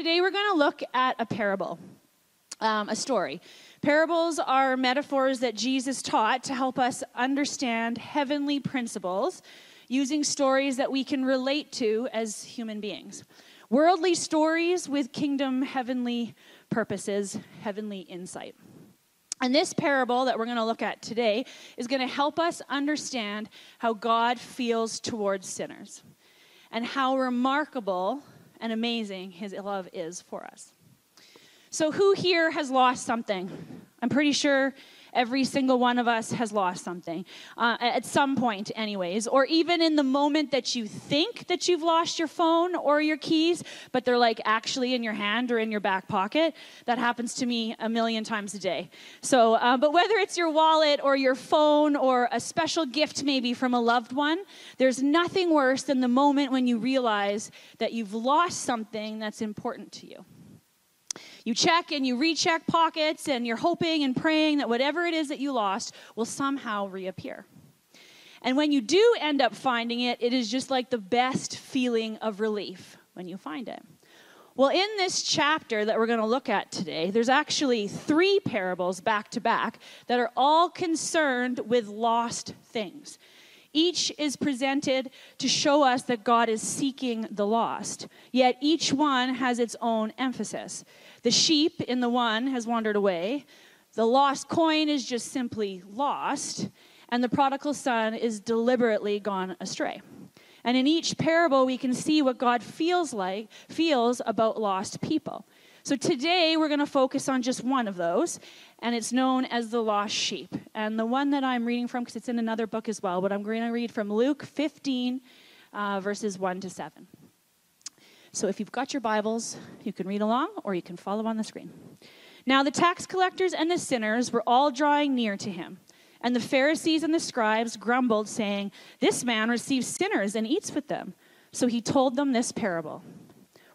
Today we're going to look at a parable, um, a story. Parables are metaphors that Jesus taught to help us understand heavenly principles using stories that we can relate to as human beings. Worldly stories with kingdom heavenly purposes, heavenly insight. And this parable that we're going to look at today is going to help us understand how God feels towards sinners and how remarkable and amazing his love is for us. So, who here has lost something? I'm pretty sure Every single one of us has lost something uh, at some point, anyways. Or even in the moment that you think that you've lost your phone or your keys, but they're like actually in your hand or in your back pocket. That happens to me a million times a day. So, uh, but whether it's your wallet or your phone or a special gift maybe from a loved one, there's nothing worse than the moment when you realize that you've lost something that's important to you. You check and you recheck pockets, and you're hoping and praying that whatever it is that you lost will somehow reappear. And when you do end up finding it, it is just like the best feeling of relief when you find it. Well, in this chapter that we're going to look at today, there's actually three parables back to back that are all concerned with lost things. Each is presented to show us that God is seeking the lost, yet each one has its own emphasis. The sheep in the one has wandered away, the lost coin is just simply lost, and the prodigal son is deliberately gone astray. And in each parable, we can see what God feels like, feels about lost people. So today, we're going to focus on just one of those, and it's known as the lost sheep. And the one that I'm reading from, because it's in another book as well, but I'm going to read from Luke 15, uh, verses 1 to 7. So if you've got your Bibles, you can read along or you can follow on the screen. Now the tax collectors and the sinners were all drawing near to him. And the Pharisees and the scribes grumbled, saying, This man receives sinners and eats with them. So he told them this parable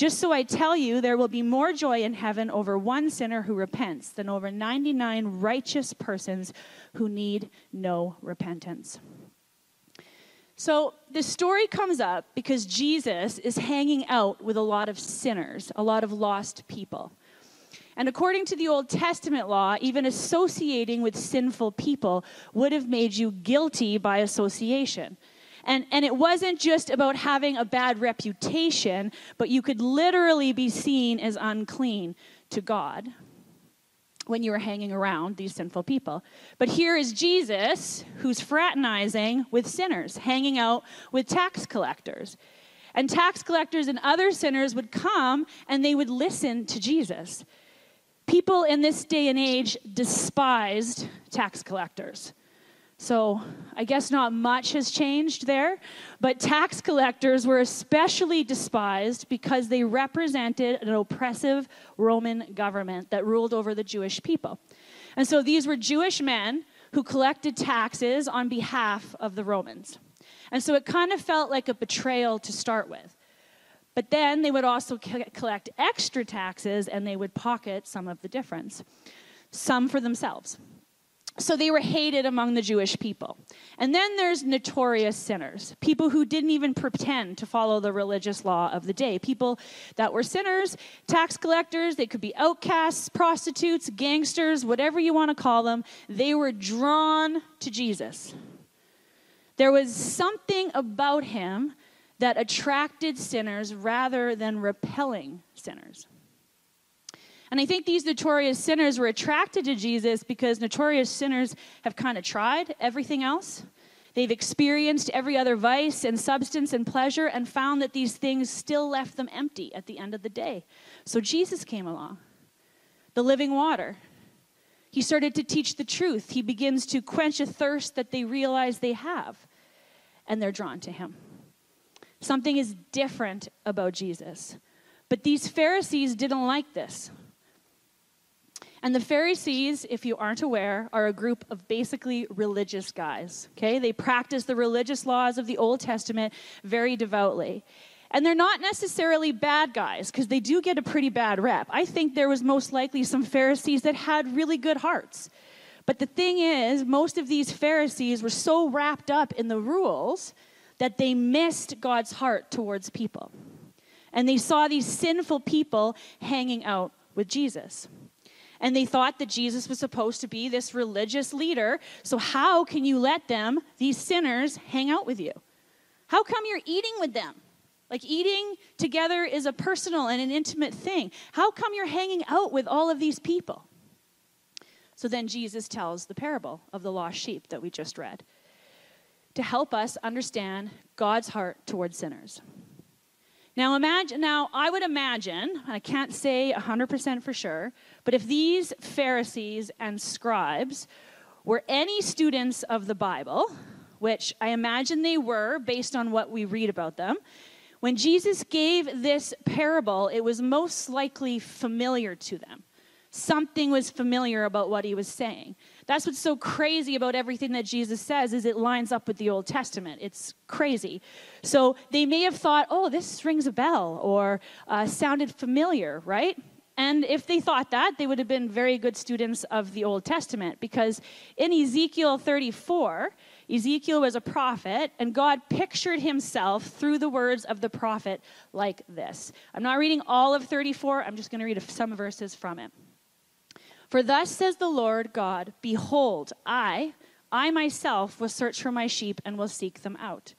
Just so I tell you, there will be more joy in heaven over one sinner who repents than over 99 righteous persons who need no repentance. So the story comes up because Jesus is hanging out with a lot of sinners, a lot of lost people. And according to the Old Testament law, even associating with sinful people would have made you guilty by association. And, and it wasn't just about having a bad reputation, but you could literally be seen as unclean to God when you were hanging around these sinful people. But here is Jesus who's fraternizing with sinners, hanging out with tax collectors. And tax collectors and other sinners would come and they would listen to Jesus. People in this day and age despised tax collectors. So I guess not much has changed there, but tax collectors were especially despised because they represented an oppressive Roman government that ruled over the Jewish people. And so these were Jewish men who collected taxes on behalf of the Romans. And so it kind of felt like a betrayal to start with. But then they would also collect extra taxes and they would pocket some of the difference, some for themselves. So they were hated among the Jewish people. And then there's notorious sinners, people who didn't even pretend to follow the religious law of the day. People that were sinners, tax collectors, they could be outcasts, prostitutes, gangsters, whatever you want to call them. They were drawn to Jesus. There was something about him that attracted sinners rather than repelling sinners. And I think these notorious sinners were attracted to Jesus because notorious sinners have kind of tried everything else. They've experienced every other vice and substance and pleasure and found that these things still left them empty at the end of the day. So Jesus came along, the living water. He started to teach the truth. He begins to quench a thirst that they realize they have, and they're drawn to him. Something is different about Jesus. But these Pharisees didn't like this. And the Pharisees, if you aren't aware, are a group of basically religious guys. Okay? They practice the religious laws of the Old Testament very devoutly. And they're not necessarily bad guys because they do get a pretty bad rep. I think there was most likely some Pharisees that had really good hearts. But the thing is, most of these Pharisees were so wrapped up in the rules that they missed God's heart towards people. And they saw these sinful people hanging out with Jesus. And they thought that Jesus was supposed to be this religious leader. So, how can you let them, these sinners, hang out with you? How come you're eating with them? Like, eating together is a personal and an intimate thing. How come you're hanging out with all of these people? So then Jesus tells the parable of the lost sheep that we just read to help us understand God's heart towards sinners. Now imagine now I would imagine, I can't say 100% for sure, but if these Pharisees and scribes were any students of the Bible, which I imagine they were based on what we read about them, when Jesus gave this parable, it was most likely familiar to them. Something was familiar about what he was saying that's what's so crazy about everything that jesus says is it lines up with the old testament it's crazy so they may have thought oh this rings a bell or uh, sounded familiar right and if they thought that they would have been very good students of the old testament because in ezekiel 34 Ezekiel was a prophet, and God pictured himself through the words of the prophet like this. I'm not reading all of 34, I'm just going to read some verses from it. For thus says the Lord God Behold, I, I myself will search for my sheep and will seek them out.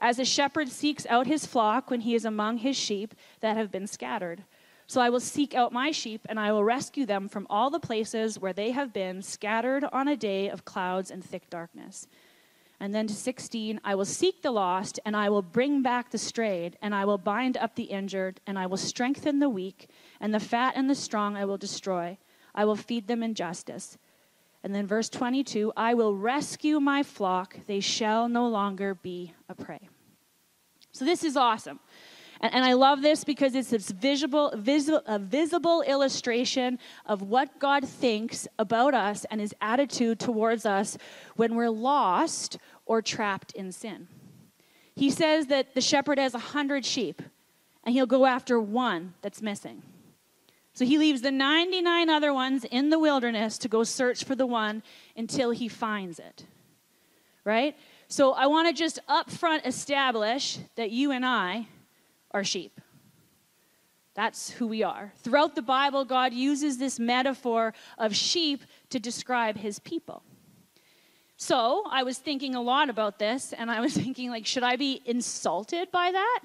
As a shepherd seeks out his flock when he is among his sheep that have been scattered. So I will seek out my sheep, and I will rescue them from all the places where they have been scattered on a day of clouds and thick darkness. And then to 16, I will seek the lost, and I will bring back the strayed, and I will bind up the injured, and I will strengthen the weak, and the fat and the strong I will destroy I will feed them in justice. And then verse 22 I will rescue my flock, they shall no longer be a prey. So this is awesome. And, and I love this because it's this visible, visible, a visible illustration of what God thinks about us and his attitude towards us when we're lost or trapped in sin. He says that the shepherd has a hundred sheep, and he'll go after one that's missing. So he leaves the 99 other ones in the wilderness to go search for the one until he finds it. Right? So I want to just up front establish that you and I are sheep. That's who we are. Throughout the Bible, God uses this metaphor of sheep to describe his people. So I was thinking a lot about this, and I was thinking, like, should I be insulted by that?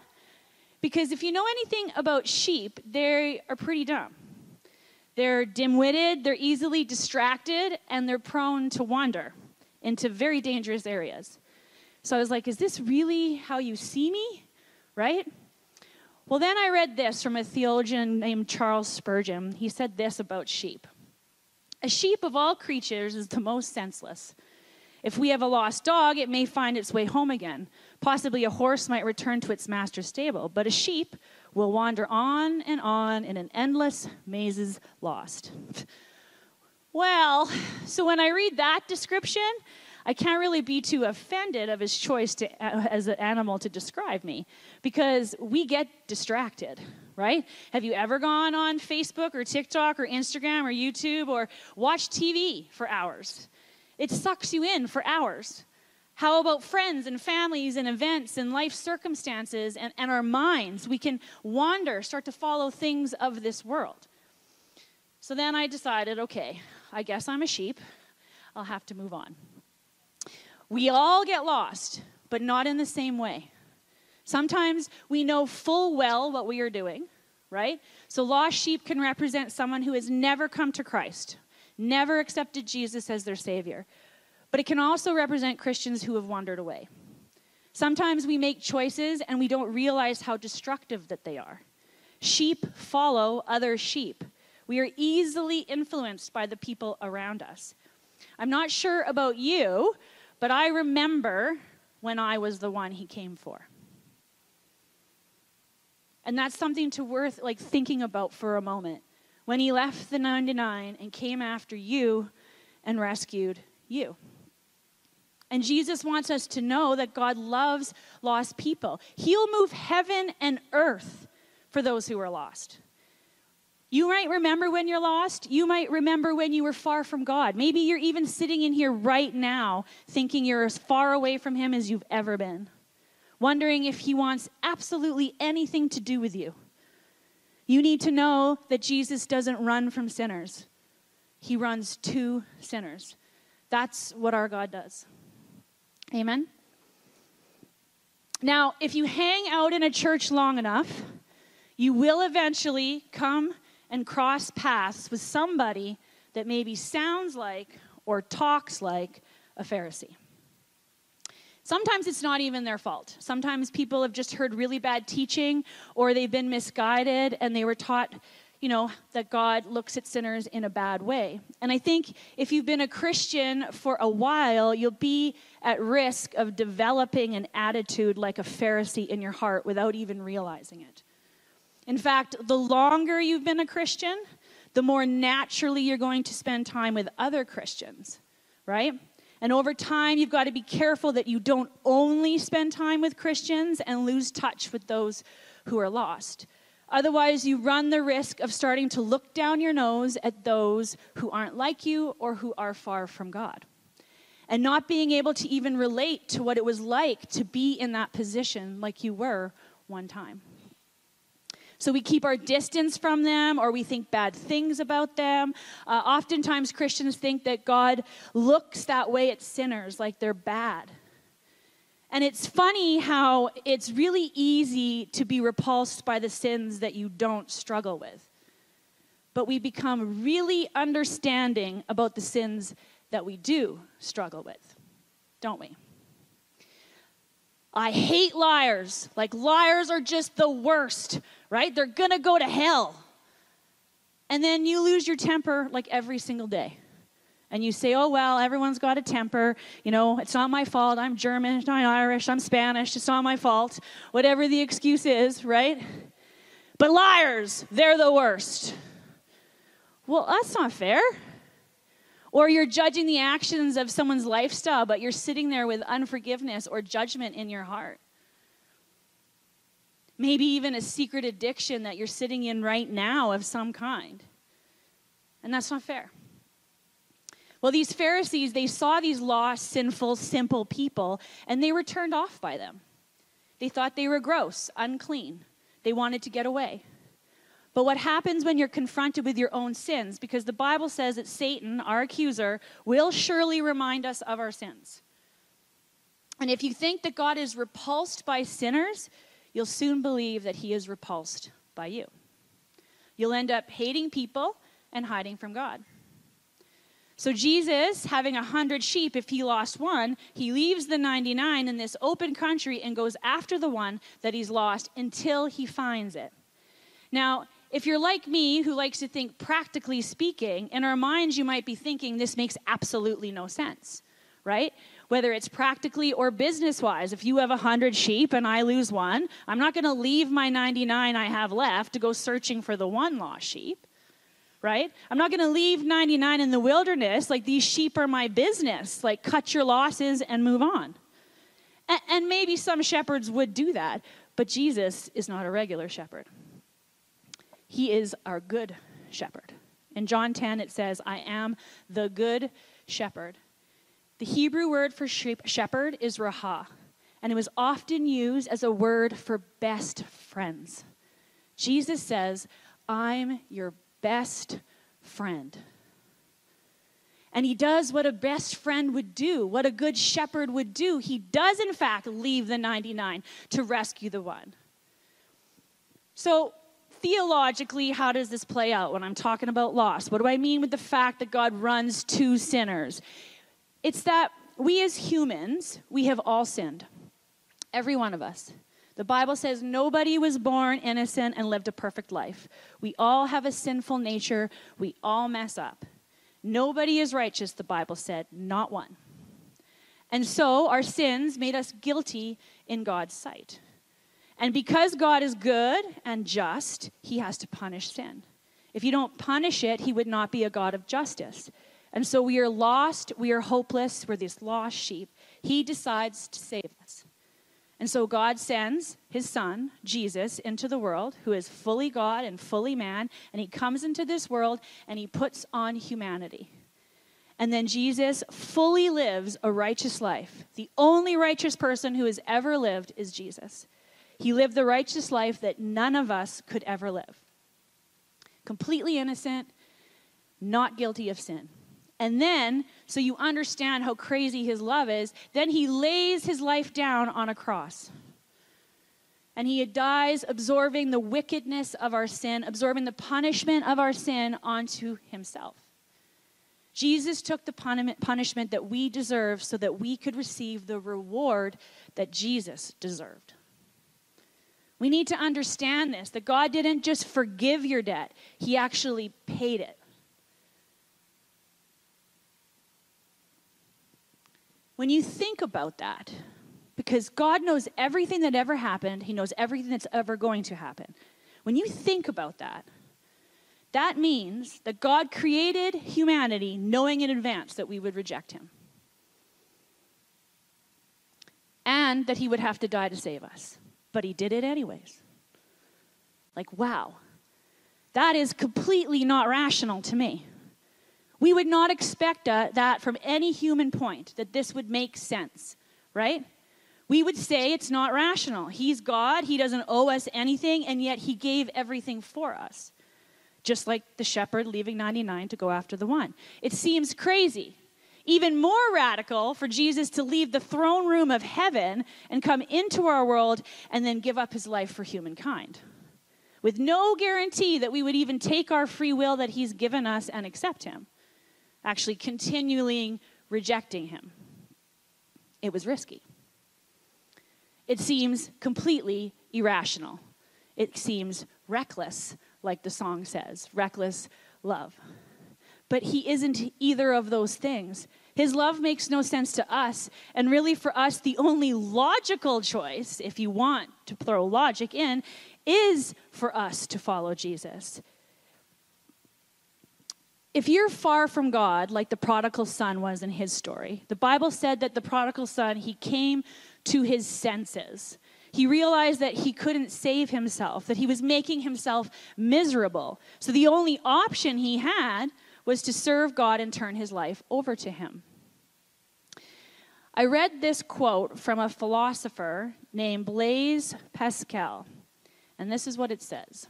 Because if you know anything about sheep, they are pretty dumb. They're dim witted, they're easily distracted, and they're prone to wander into very dangerous areas. So I was like, is this really how you see me? Right? Well, then I read this from a theologian named Charles Spurgeon. He said this about sheep A sheep of all creatures is the most senseless. If we have a lost dog, it may find its way home again. Possibly a horse might return to its master's stable, but a sheep will wander on and on in an endless mazes lost. Well, so when I read that description, I can't really be too offended of his choice to, uh, as an animal to describe me because we get distracted, right? Have you ever gone on Facebook or TikTok or Instagram or YouTube or watched TV for hours? It sucks you in for hours. How about friends and families and events and life circumstances and, and our minds? We can wander, start to follow things of this world. So then I decided okay, I guess I'm a sheep. I'll have to move on. We all get lost, but not in the same way. Sometimes we know full well what we are doing, right? So lost sheep can represent someone who has never come to Christ, never accepted Jesus as their Savior but it can also represent Christians who have wandered away. Sometimes we make choices and we don't realize how destructive that they are. Sheep follow other sheep. We are easily influenced by the people around us. I'm not sure about you, but I remember when I was the one he came for. And that's something to worth like thinking about for a moment. when he left the 99 and came after you and rescued you. And Jesus wants us to know that God loves lost people. He'll move heaven and earth for those who are lost. You might remember when you're lost. You might remember when you were far from God. Maybe you're even sitting in here right now thinking you're as far away from Him as you've ever been, wondering if He wants absolutely anything to do with you. You need to know that Jesus doesn't run from sinners, He runs to sinners. That's what our God does. Amen? Now, if you hang out in a church long enough, you will eventually come and cross paths with somebody that maybe sounds like or talks like a Pharisee. Sometimes it's not even their fault. Sometimes people have just heard really bad teaching or they've been misguided and they were taught you know, that God looks at sinners in a bad way. And I think if you've been a Christian for a while, you'll be at risk of developing an attitude like a Pharisee in your heart without even realizing it. In fact, the longer you've been a Christian, the more naturally you're going to spend time with other Christians, right? And over time, you've got to be careful that you don't only spend time with Christians and lose touch with those who are lost. Otherwise, you run the risk of starting to look down your nose at those who aren't like you or who are far from God. And not being able to even relate to what it was like to be in that position like you were one time. So we keep our distance from them or we think bad things about them. Uh, oftentimes, Christians think that God looks that way at sinners, like they're bad. And it's funny how it's really easy to be repulsed by the sins that you don't struggle with. But we become really understanding about the sins that we do struggle with, don't we? I hate liars. Like, liars are just the worst, right? They're gonna go to hell. And then you lose your temper like every single day and you say, oh, well, everyone's got a temper. You know, it's not my fault. I'm German, I'm Irish, I'm Spanish. It's not my fault. Whatever the excuse is, right? But liars, they're the worst. Well, that's not fair. Or you're judging the actions of someone's lifestyle, but you're sitting there with unforgiveness or judgment in your heart. Maybe even a secret addiction that you're sitting in right now of some kind. And that's not fair. Well, these Pharisees, they saw these lost, sinful, simple people, and they were turned off by them. They thought they were gross, unclean. They wanted to get away. But what happens when you're confronted with your own sins? Because the Bible says that Satan, our accuser, will surely remind us of our sins. And if you think that God is repulsed by sinners, you'll soon believe that he is repulsed by you. You'll end up hating people and hiding from God. So, Jesus, having a hundred sheep, if he lost one, he leaves the 99 in this open country and goes after the one that he's lost until he finds it. Now, if you're like me, who likes to think practically speaking, in our minds you might be thinking this makes absolutely no sense, right? Whether it's practically or business wise. If you have 100 sheep and I lose one, I'm not going to leave my 99 I have left to go searching for the one lost sheep right? I'm not going to leave 99 in the wilderness. Like, these sheep are my business. Like, cut your losses and move on. And, and maybe some shepherds would do that, but Jesus is not a regular shepherd. He is our good shepherd. In John 10, it says, I am the good shepherd. The Hebrew word for shepherd is raha, and it was often used as a word for best friends. Jesus says, I'm your best friend. And he does what a best friend would do, what a good shepherd would do. He does, in fact, leave the 99 to rescue the one. So, theologically, how does this play out when I'm talking about loss? What do I mean with the fact that God runs to sinners? It's that we as humans, we have all sinned. Every one of us. The Bible says nobody was born innocent and lived a perfect life. We all have a sinful nature. We all mess up. Nobody is righteous, the Bible said, not one. And so our sins made us guilty in God's sight. And because God is good and just, he has to punish sin. If you don't punish it, he would not be a God of justice. And so we are lost, we are hopeless, we're this lost sheep. He decides to save us. And so God sends his son, Jesus, into the world, who is fully God and fully man, and he comes into this world and he puts on humanity. And then Jesus fully lives a righteous life. The only righteous person who has ever lived is Jesus. He lived the righteous life that none of us could ever live. Completely innocent, not guilty of sin. And then, so you understand how crazy his love is, then he lays his life down on a cross. And he dies absorbing the wickedness of our sin, absorbing the punishment of our sin onto himself. Jesus took the punishment that we deserve so that we could receive the reward that Jesus deserved. We need to understand this that God didn't just forgive your debt, He actually paid it. When you think about that, because God knows everything that ever happened, He knows everything that's ever going to happen. When you think about that, that means that God created humanity knowing in advance that we would reject Him. And that He would have to die to save us. But He did it anyways. Like, wow. That is completely not rational to me. We would not expect uh, that from any human point, that this would make sense, right? We would say it's not rational. He's God, He doesn't owe us anything, and yet He gave everything for us. Just like the shepherd leaving 99 to go after the one. It seems crazy. Even more radical for Jesus to leave the throne room of heaven and come into our world and then give up his life for humankind. With no guarantee that we would even take our free will that he's given us and accept him actually continually rejecting him. It was risky. It seems completely irrational. It seems reckless, like the song says reckless love. But he isn't either of those things. His love makes no sense to us. And really, for us, the only logical choice, if you want to throw logic in, is for us to follow Jesus if you're far from God, like the prodigal son was in his story, the Bible said that the prodigal son, he came to his senses. He realized that he couldn't save himself, that he was making himself miserable. So the only option he had was to serve God and turn his life over to him. I read this quote from a philosopher named Blaise Pascal, and this is what it says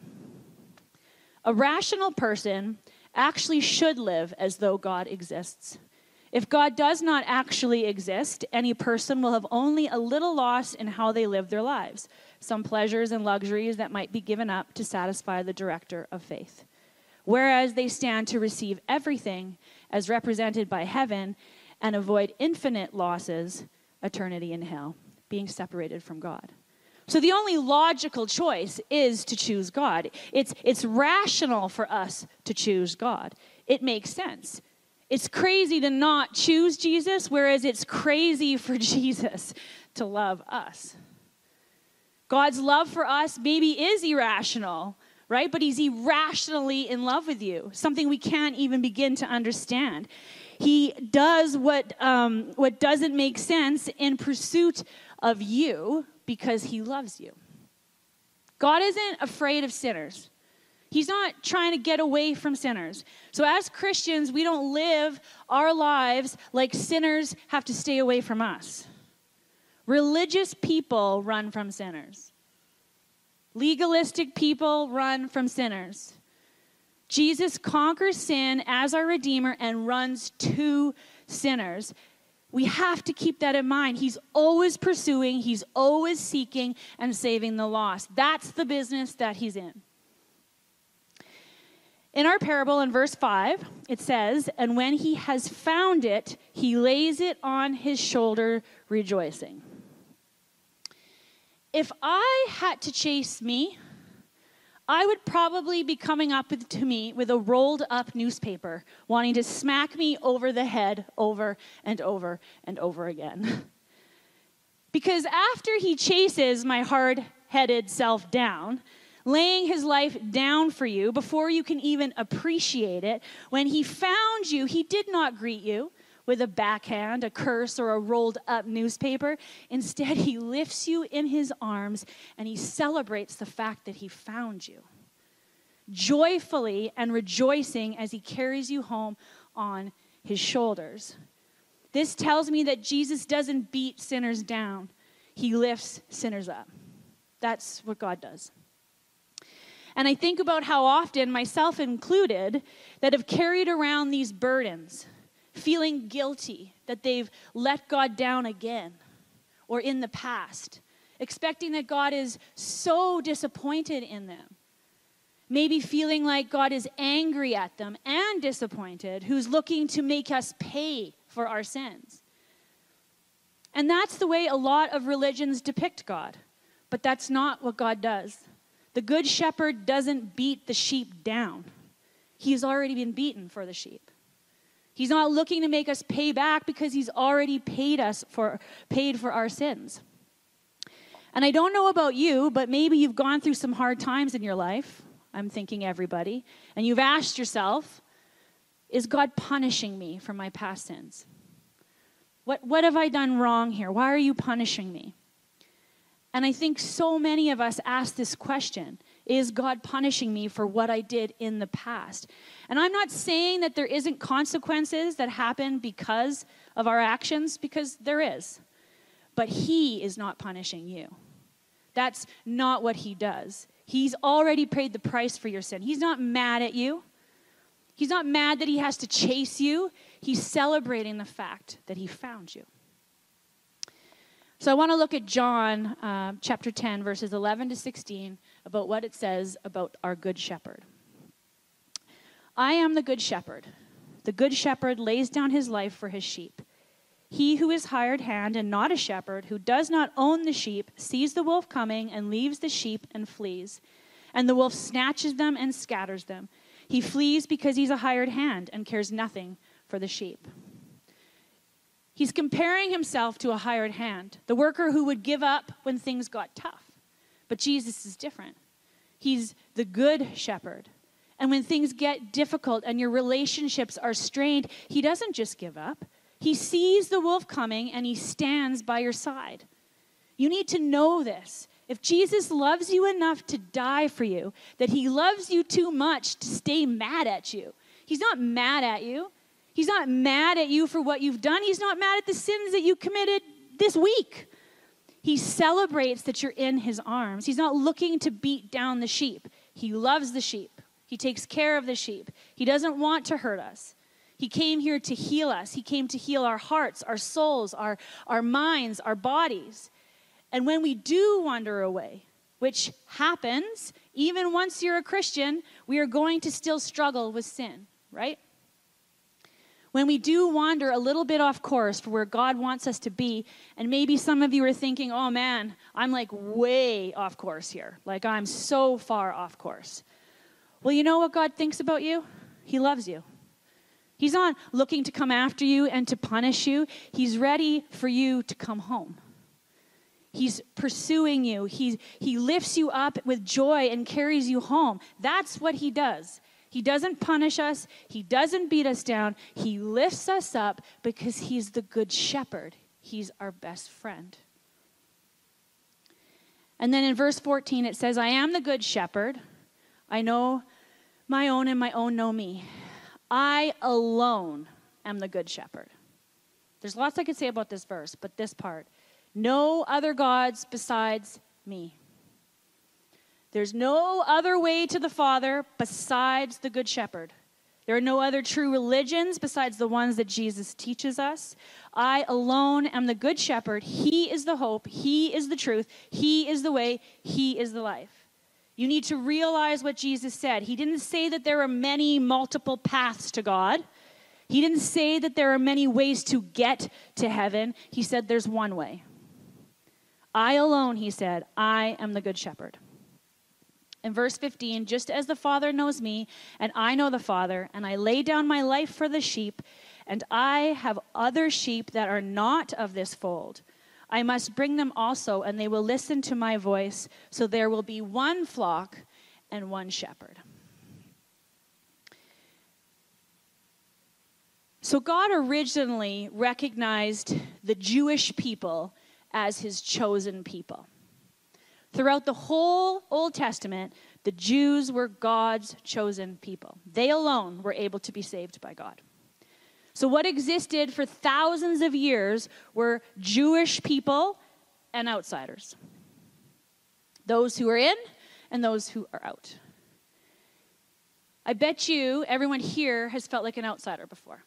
A rational person actually should live as though God exists. If God does not actually exist, any person will have only a little loss in how they live their lives, some pleasures and luxuries that might be given up to satisfy the director of faith. Whereas they stand to receive everything as represented by heaven and avoid infinite losses, eternity in hell, being separated from God. So the only logical choice is to choose God. It's, it's rational for us to choose God. It makes sense. It's crazy to not choose Jesus, whereas it's crazy for Jesus to love us. God's love for us maybe is irrational, right? But he's irrationally in love with you, something we can't even begin to understand. He does what, um, what doesn't make sense in pursuit of you, because he loves you. God isn't afraid of sinners. He's not trying to get away from sinners. So, as Christians, we don't live our lives like sinners have to stay away from us. Religious people run from sinners, legalistic people run from sinners. Jesus conquers sin as our Redeemer and runs to sinners. We have to keep that in mind. He's always pursuing, he's always seeking and saving the lost. That's the business that he's in. In our parable in verse 5, it says, And when he has found it, he lays it on his shoulder, rejoicing. If I had to chase me, I would probably be coming up with, to me with a rolled up newspaper, wanting to smack me over the head over and over and over again. because after he chases my hard headed self down, laying his life down for you before you can even appreciate it. When he found you, he did not greet you with a backhand, a curse, or a rolled up newspaper. Instead, he lifts you in his arms and he celebrates the fact that he found you, joyfully and rejoicing as he carries you home on his shoulders. This tells me that Jesus doesn't beat sinners down, he lifts sinners up. That's what God does. And I think about how often, myself included, that have carried around these burdens feeling guilty that they've let God down again or in the past, expecting that God is so disappointed in them. Maybe feeling like God is angry at them and disappointed, who's looking to make us pay for our sins. And that's the way a lot of religions depict God, but that's not what God does. The good shepherd doesn't beat the sheep down, he's already been beaten for the sheep. He's not looking to make us pay back because he's already paid us for paid for our sins. And I don't know about you, but maybe you've gone through some hard times in your life. I'm thinking everybody. And you've asked yourself, is God punishing me for my past sins? What, what have I done wrong here? Why are you punishing me? And I think so many of us ask this question Is God punishing me for what I did in the past? And I'm not saying that there isn't consequences that happen because of our actions, because there is. But He is not punishing you. That's not what He does. He's already paid the price for your sin. He's not mad at you. He's not mad that He has to chase you. He's celebrating the fact that He found you. So I want to look at John uh, chapter 10, verses 11 to 16, about what it says about our good shepherd. I am the good shepherd. The good shepherd lays down his life for his sheep. He who is hired hand and not a shepherd, who does not own the sheep, sees the wolf coming and leaves the sheep and flees. And the wolf snatches them and scatters them. He flees because he's a hired hand and cares nothing for the sheep. He's comparing himself to a hired hand, the worker who would give up when things got tough. But Jesus is different. He's the good shepherd. And when things get difficult and your relationships are strained, he doesn't just give up. He sees the wolf coming and he stands by your side. You need to know this. If Jesus loves you enough to die for you, that he loves you too much to stay mad at you. He's not mad at you. He's not mad at you for what you've done. He's not mad at the sins that you committed this week. He celebrates that you're in his arms. He's not looking to beat down the sheep. He loves the sheep. He takes care of the sheep. He doesn't want to hurt us. He came here to heal us. He came to heal our hearts, our souls, our, our minds, our bodies. And when we do wander away, which happens, even once you're a Christian, we are going to still struggle with sin, right? When we do wander a little bit off course for where God wants us to be, and maybe some of you are thinking, oh man, I'm like way off course here. Like I'm so far off course. Well, you know what God thinks about you? He loves you. He's not looking to come after you and to punish you, He's ready for you to come home. He's pursuing you. He, he lifts you up with joy and carries you home. That's what he does. He doesn't punish us, He doesn't beat us down. He lifts us up because He's the good shepherd, He's our best friend. And then in verse 14, it says, I am the good shepherd. I know my own, and my own know me. I alone am the good shepherd. There's lots I could say about this verse, but this part no other gods besides me. There's no other way to the Father besides the Good Shepherd. There are no other true religions besides the ones that Jesus teaches us. I alone am the Good Shepherd. He is the hope. He is the truth. He is the way. He is the life. You need to realize what Jesus said. He didn't say that there are many multiple paths to God. He didn't say that there are many ways to get to heaven. He said there's one way. I alone, he said, I am the Good Shepherd. In verse 15, just as the Father knows me, and I know the Father, and I lay down my life for the sheep, and I have other sheep that are not of this fold. I must bring them also, and they will listen to my voice. So there will be one flock and one shepherd. So, God originally recognized the Jewish people as his chosen people. Throughout the whole Old Testament, the Jews were God's chosen people. They alone were able to be saved by God. So, what existed for thousands of years were Jewish people and outsiders those who are in and those who are out. I bet you everyone here has felt like an outsider before.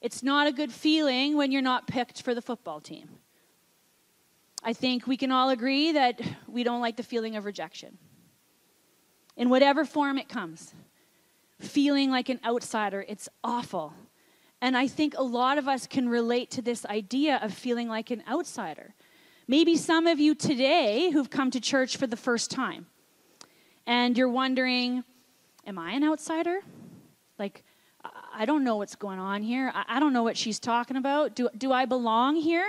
It's not a good feeling when you're not picked for the football team. I think we can all agree that we don't like the feeling of rejection. In whatever form it comes, feeling like an outsider, it's awful. And I think a lot of us can relate to this idea of feeling like an outsider. Maybe some of you today who've come to church for the first time and you're wondering, am I an outsider? Like, I don't know what's going on here. I don't know what she's talking about. Do, do I belong here?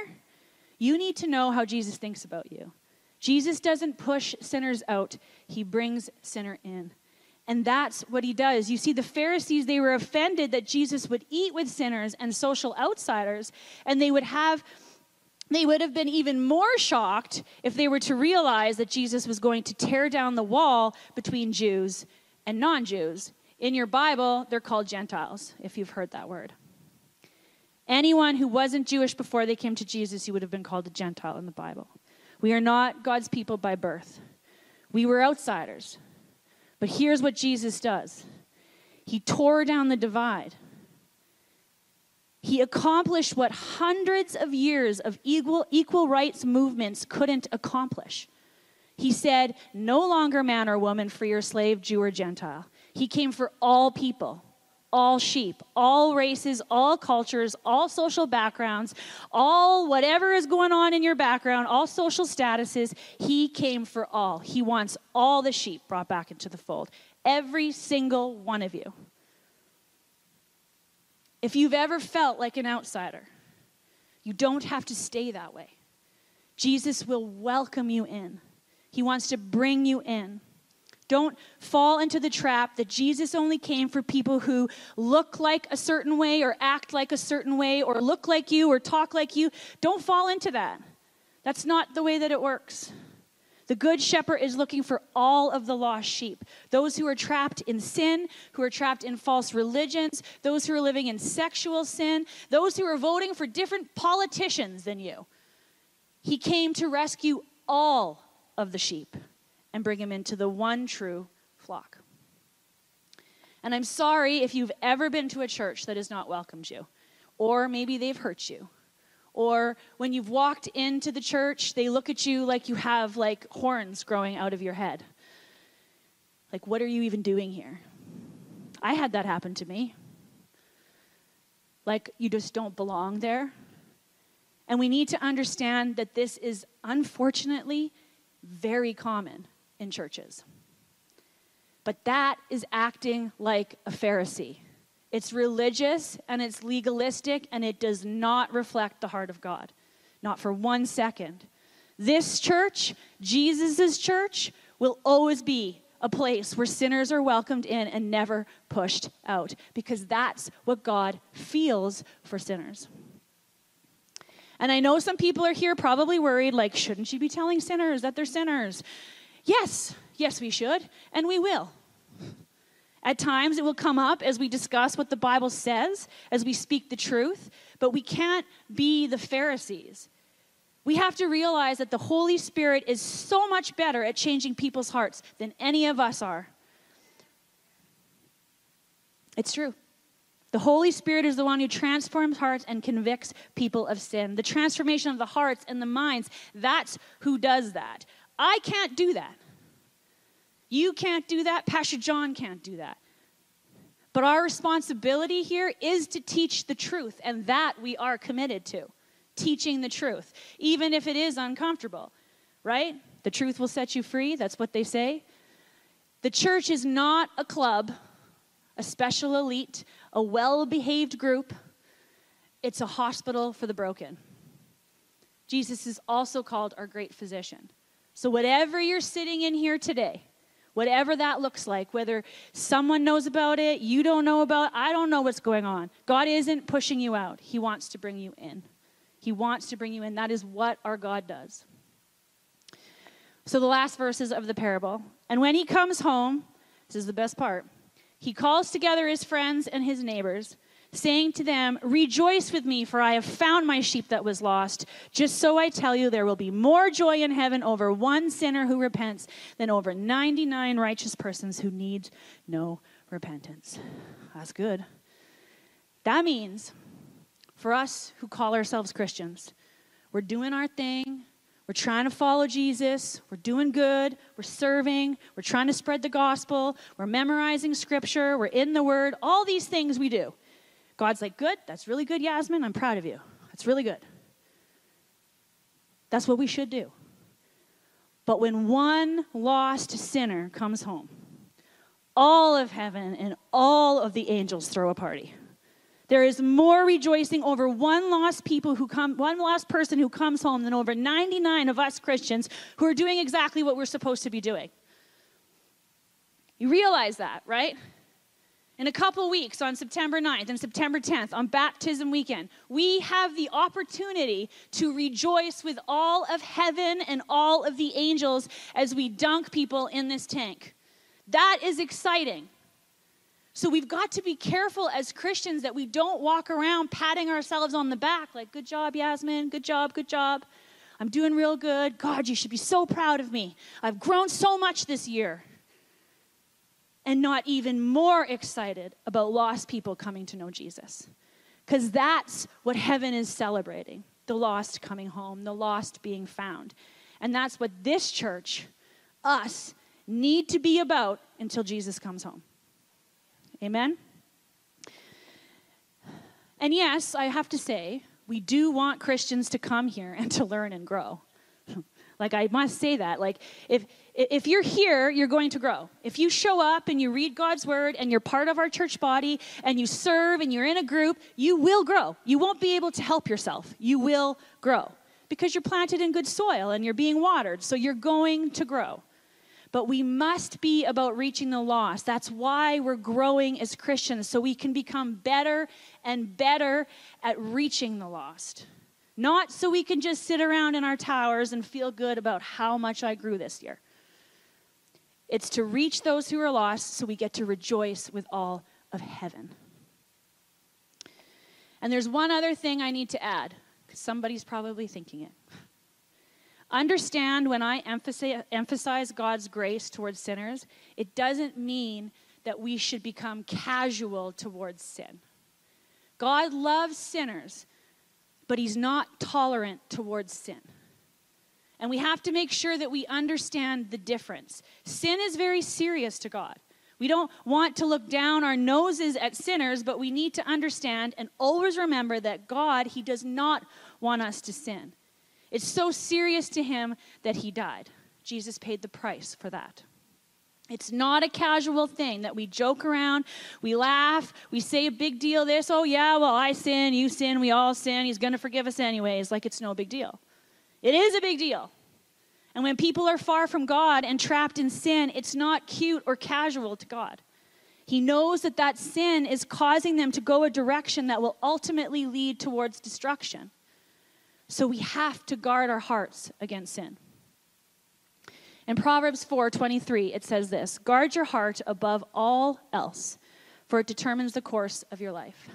You need to know how Jesus thinks about you. Jesus doesn't push sinners out, he brings sinner in. And that's what he does. You see, the Pharisees, they were offended that Jesus would eat with sinners and social outsiders, and they would have. They would have been even more shocked if they were to realize that Jesus was going to tear down the wall between Jews and non Jews. In your Bible, they're called Gentiles, if you've heard that word. Anyone who wasn't Jewish before they came to Jesus, you would have been called a Gentile in the Bible. We are not God's people by birth. We were outsiders. But here's what Jesus does He tore down the divide. He accomplished what hundreds of years of equal, equal rights movements couldn't accomplish. He said, No longer man or woman, free or slave, Jew or Gentile. He came for all people all sheep, all races, all cultures, all social backgrounds, all whatever is going on in your background, all social statuses. He came for all. He wants all the sheep brought back into the fold. Every single one of you. If you've ever felt like an outsider, you don't have to stay that way. Jesus will welcome you in, He wants to bring you in. Don't fall into the trap that Jesus only came for people who look like a certain way or act like a certain way or look like you or talk like you. Don't fall into that. That's not the way that it works. The good shepherd is looking for all of the lost sheep those who are trapped in sin, who are trapped in false religions, those who are living in sexual sin, those who are voting for different politicians than you. He came to rescue all of the sheep and bring him into the one true flock. And I'm sorry if you've ever been to a church that has not welcomed you, or maybe they've hurt you. Or when you've walked into the church, they look at you like you have like horns growing out of your head. Like, what are you even doing here? I had that happen to me. Like, you just don't belong there. And we need to understand that this is unfortunately very common in churches. But that is acting like a Pharisee. It's religious and it's legalistic and it does not reflect the heart of God. Not for one second. This church, Jesus' church, will always be a place where sinners are welcomed in and never pushed out because that's what God feels for sinners. And I know some people are here probably worried like, shouldn't you be telling sinners that they're sinners? Yes, yes, we should, and we will. At times it will come up as we discuss what the Bible says, as we speak the truth, but we can't be the Pharisees. We have to realize that the Holy Spirit is so much better at changing people's hearts than any of us are. It's true. The Holy Spirit is the one who transforms hearts and convicts people of sin. The transformation of the hearts and the minds, that's who does that. I can't do that. You can't do that. Pastor John can't do that. But our responsibility here is to teach the truth, and that we are committed to teaching the truth, even if it is uncomfortable, right? The truth will set you free. That's what they say. The church is not a club, a special elite, a well behaved group. It's a hospital for the broken. Jesus is also called our great physician. So, whatever you're sitting in here today, Whatever that looks like, whether someone knows about it, you don't know about, I don't know what's going on. God isn't pushing you out. He wants to bring you in. He wants to bring you in. That is what our God does. So the last verses of the parable. And when he comes home, this is the best part. He calls together his friends and his neighbors saying to them, Rejoice with me, for I have found my sheep that was lost. Just so I tell you, there will be more joy in heaven over one sinner who repents than over 99 righteous persons who need no repentance. That's good. That means for us who call ourselves Christians, we're doing our thing. We're trying to follow Jesus. We're doing good. We're serving. We're trying to spread the gospel. We're memorizing scripture. We're in the word. All these things we do. God's like, Good, that's really good, Yasmin. I'm proud of you. That's really good. That's what we should do. But when one lost sinner comes home, all of heaven and all of the angels throw a party. There is more rejoicing over one lost people who come, one lost person who comes home than over 99 of us Christians who are doing exactly what we're supposed to be doing. You realize that, right? In a couple weeks on September 9th and September 10th on baptism weekend, we have the opportunity to rejoice with all of heaven and all of the angels as we dunk people in this tank. That is exciting. So we've got to be careful as Christians that we don't walk around patting ourselves on the back like, good job, Yasmin, good job, good job. I'm doing real good. God, you should be so proud of me. I've grown so much this year and not even more excited about lost people coming to know Jesus. Because that's what heaven is celebrating the lost coming home, the lost being found. And that's what this church, us, need to be about until Jesus comes home. Amen? And yes, I have to say, we do want Christians to come here and to learn and grow. Like, I must say that. Like, if, if you're here, you're going to grow. If you show up and you read God's word and you're part of our church body and you serve and you're in a group, you will grow. You won't be able to help yourself. You will grow because you're planted in good soil and you're being watered. So you're going to grow. But we must be about reaching the lost. That's why we're growing as Christians, so we can become better and better at reaching the lost. Not so we can just sit around in our towers and feel good about how much I grew this year. It's to reach those who are lost so we get to rejoice with all of heaven. And there's one other thing I need to add, because somebody's probably thinking it. Understand when I emphasize God's grace towards sinners, it doesn't mean that we should become casual towards sin. God loves sinners, but He's not tolerant towards sin. And we have to make sure that we understand the difference. Sin is very serious to God. We don't want to look down our noses at sinners, but we need to understand and always remember that God, He does not want us to sin. It's so serious to Him that He died. Jesus paid the price for that. It's not a casual thing that we joke around, we laugh, we say a big deal this, oh yeah, well, I sin, you sin, we all sin, he's going to forgive us anyways, like it's no big deal. It is a big deal. And when people are far from God and trapped in sin, it's not cute or casual to God. He knows that that sin is causing them to go a direction that will ultimately lead towards destruction. So we have to guard our hearts against sin. In Proverbs 4:23 it says this, "Guard your heart above all else, for it determines the course of your life."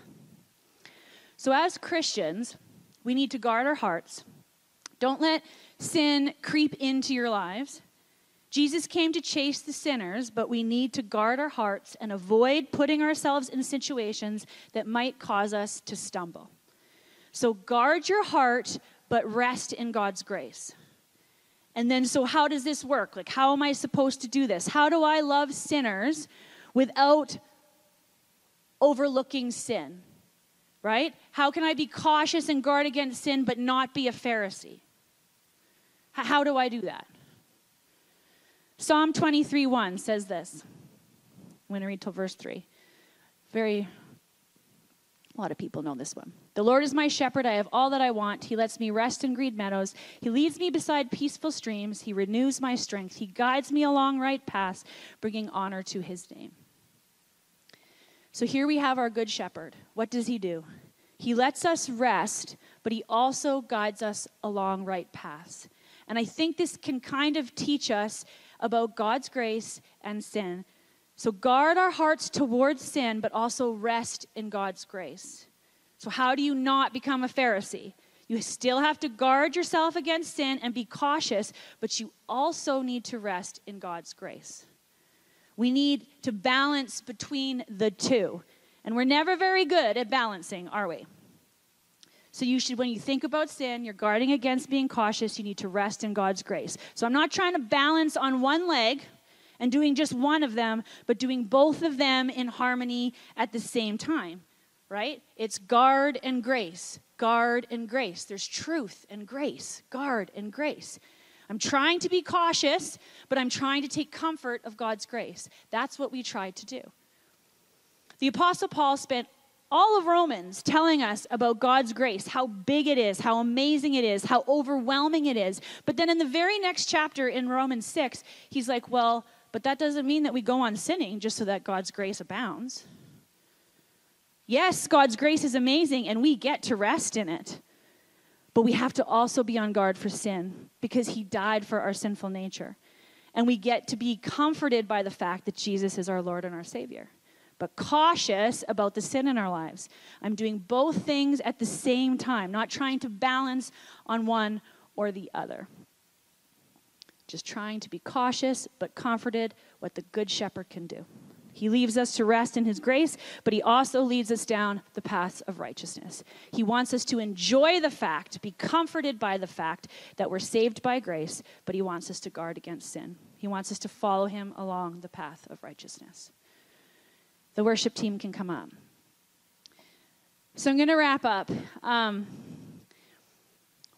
So as Christians, we need to guard our hearts don't let sin creep into your lives. Jesus came to chase the sinners, but we need to guard our hearts and avoid putting ourselves in situations that might cause us to stumble. So guard your heart, but rest in God's grace. And then, so how does this work? Like, how am I supposed to do this? How do I love sinners without overlooking sin? Right? How can I be cautious and guard against sin, but not be a Pharisee? How do I do that? Psalm 23 1 says this. I'm going to read till verse 3. Very, a lot of people know this one. The Lord is my shepherd. I have all that I want. He lets me rest in green meadows. He leads me beside peaceful streams. He renews my strength. He guides me along right paths, bringing honor to his name. So here we have our good shepherd. What does he do? He lets us rest, but he also guides us along right paths. And I think this can kind of teach us about God's grace and sin. So guard our hearts towards sin, but also rest in God's grace. So, how do you not become a Pharisee? You still have to guard yourself against sin and be cautious, but you also need to rest in God's grace. We need to balance between the two. And we're never very good at balancing, are we? So you should, when you think about sin, you're guarding against being cautious, you need to rest in God's grace. So I'm not trying to balance on one leg and doing just one of them, but doing both of them in harmony at the same time, right? It's guard and grace, guard and grace. There's truth and grace, guard and grace. I'm trying to be cautious, but I'm trying to take comfort of God's grace. That's what we try to do. The Apostle Paul spent all of Romans telling us about God's grace, how big it is, how amazing it is, how overwhelming it is. But then in the very next chapter in Romans 6, he's like, well, but that doesn't mean that we go on sinning just so that God's grace abounds. Yes, God's grace is amazing and we get to rest in it. But we have to also be on guard for sin because he died for our sinful nature. And we get to be comforted by the fact that Jesus is our Lord and our Savior. But cautious about the sin in our lives. I'm doing both things at the same time, not trying to balance on one or the other. Just trying to be cautious but comforted what the Good Shepherd can do. He leaves us to rest in His grace, but He also leads us down the paths of righteousness. He wants us to enjoy the fact, be comforted by the fact that we're saved by grace, but He wants us to guard against sin. He wants us to follow Him along the path of righteousness. The worship team can come up. So I'm going to wrap up. Um,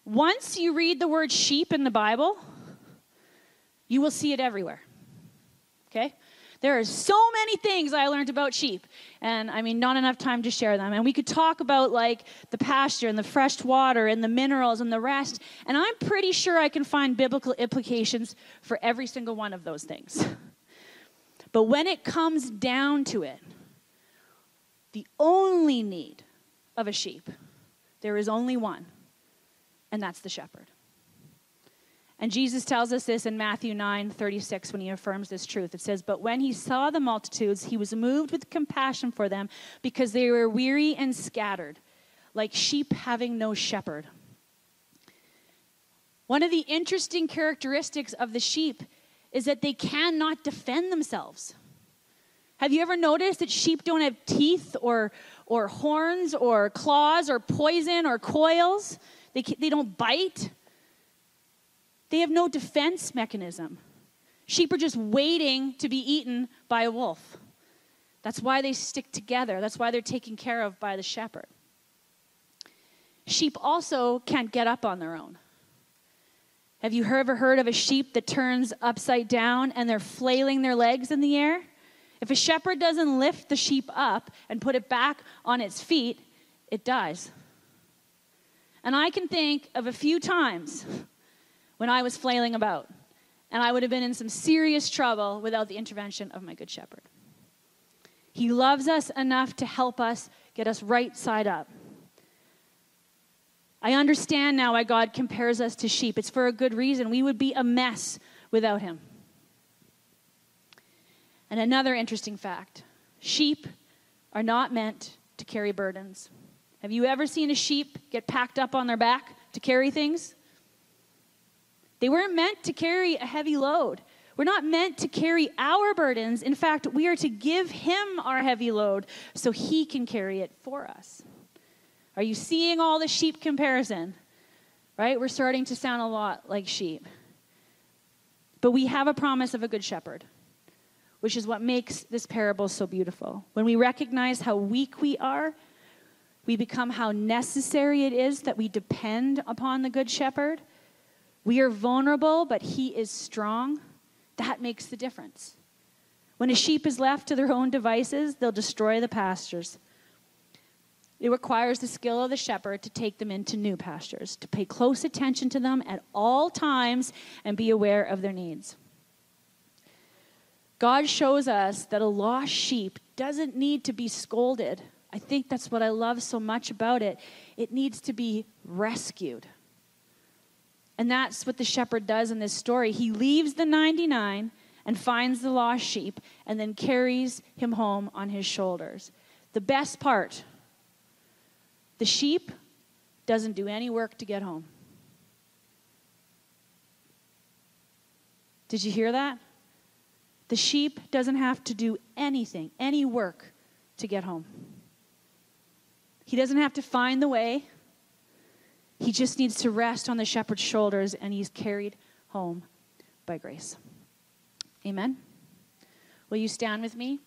once you read the word sheep in the Bible, you will see it everywhere. Okay? There are so many things I learned about sheep, and I mean, not enough time to share them. And we could talk about like the pasture and the fresh water and the minerals and the rest, and I'm pretty sure I can find biblical implications for every single one of those things. But when it comes down to it, the only need of a sheep, there is only one, and that's the shepherd. And Jesus tells us this in Matthew 9 36 when he affirms this truth. It says, But when he saw the multitudes, he was moved with compassion for them because they were weary and scattered, like sheep having no shepherd. One of the interesting characteristics of the sheep is that they cannot defend themselves. Have you ever noticed that sheep don't have teeth or, or horns or claws or poison or coils? They, they don't bite. They have no defense mechanism. Sheep are just waiting to be eaten by a wolf. That's why they stick together. That's why they're taken care of by the shepherd. Sheep also can't get up on their own. Have you ever heard of a sheep that turns upside down and they're flailing their legs in the air? If a shepherd doesn't lift the sheep up and put it back on its feet, it dies. And I can think of a few times when I was flailing about. And I would have been in some serious trouble without the intervention of my good shepherd. He loves us enough to help us get us right side up. I understand now why God compares us to sheep. It's for a good reason. We would be a mess without him. And another interesting fact sheep are not meant to carry burdens. Have you ever seen a sheep get packed up on their back to carry things? They weren't meant to carry a heavy load. We're not meant to carry our burdens. In fact, we are to give Him our heavy load so He can carry it for us. Are you seeing all the sheep comparison? Right? We're starting to sound a lot like sheep. But we have a promise of a good shepherd, which is what makes this parable so beautiful. When we recognize how weak we are, we become how necessary it is that we depend upon the good shepherd we are vulnerable, but He is strong. That makes the difference. When a sheep is left to their own devices, they'll destroy the pastures. It requires the skill of the shepherd to take them into new pastures, to pay close attention to them at all times and be aware of their needs. God shows us that a lost sheep doesn't need to be scolded. I think that's what I love so much about it. It needs to be rescued. And that's what the shepherd does in this story. He leaves the 99 and finds the lost sheep and then carries him home on his shoulders. The best part the sheep doesn't do any work to get home. Did you hear that? The sheep doesn't have to do anything, any work to get home. He doesn't have to find the way. He just needs to rest on the shepherd's shoulders and he's carried home by grace. Amen. Will you stand with me?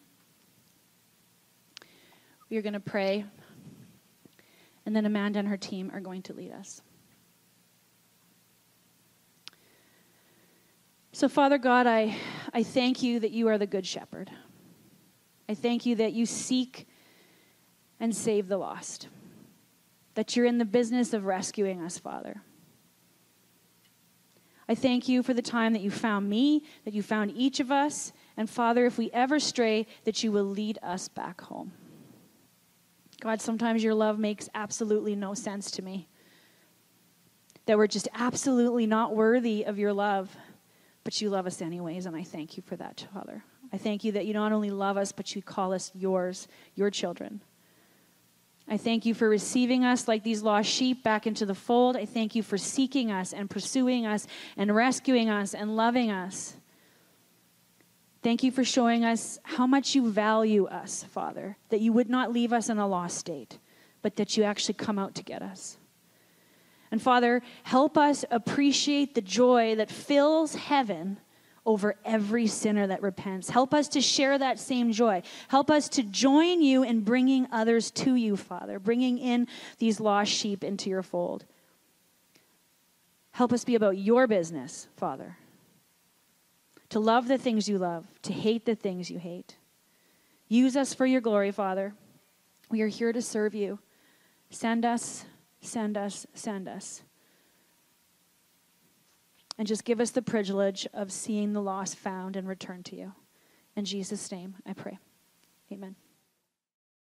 We are going to pray, and then Amanda and her team are going to lead us. So, Father God, I, I thank you that you are the Good Shepherd. I thank you that you seek and save the lost, that you're in the business of rescuing us, Father. I thank you for the time that you found me, that you found each of us, and Father, if we ever stray, that you will lead us back home. God, sometimes your love makes absolutely no sense to me. That we're just absolutely not worthy of your love but you love us anyways, and I thank you for that, Father. I thank you that you not only love us, but you call us yours, your children. I thank you for receiving us like these lost sheep back into the fold. I thank you for seeking us and pursuing us and rescuing us and loving us. Thank you for showing us how much you value us, Father, that you would not leave us in a lost state, but that you actually come out to get us. And Father, help us appreciate the joy that fills heaven over every sinner that repents. Help us to share that same joy. Help us to join you in bringing others to you, Father, bringing in these lost sheep into your fold. Help us be about your business, Father. To love the things you love, to hate the things you hate. Use us for your glory, Father. We are here to serve you. Send us send us, send us. And just give us the privilege of seeing the lost found and returned to you. In Jesus' name, I pray. Amen.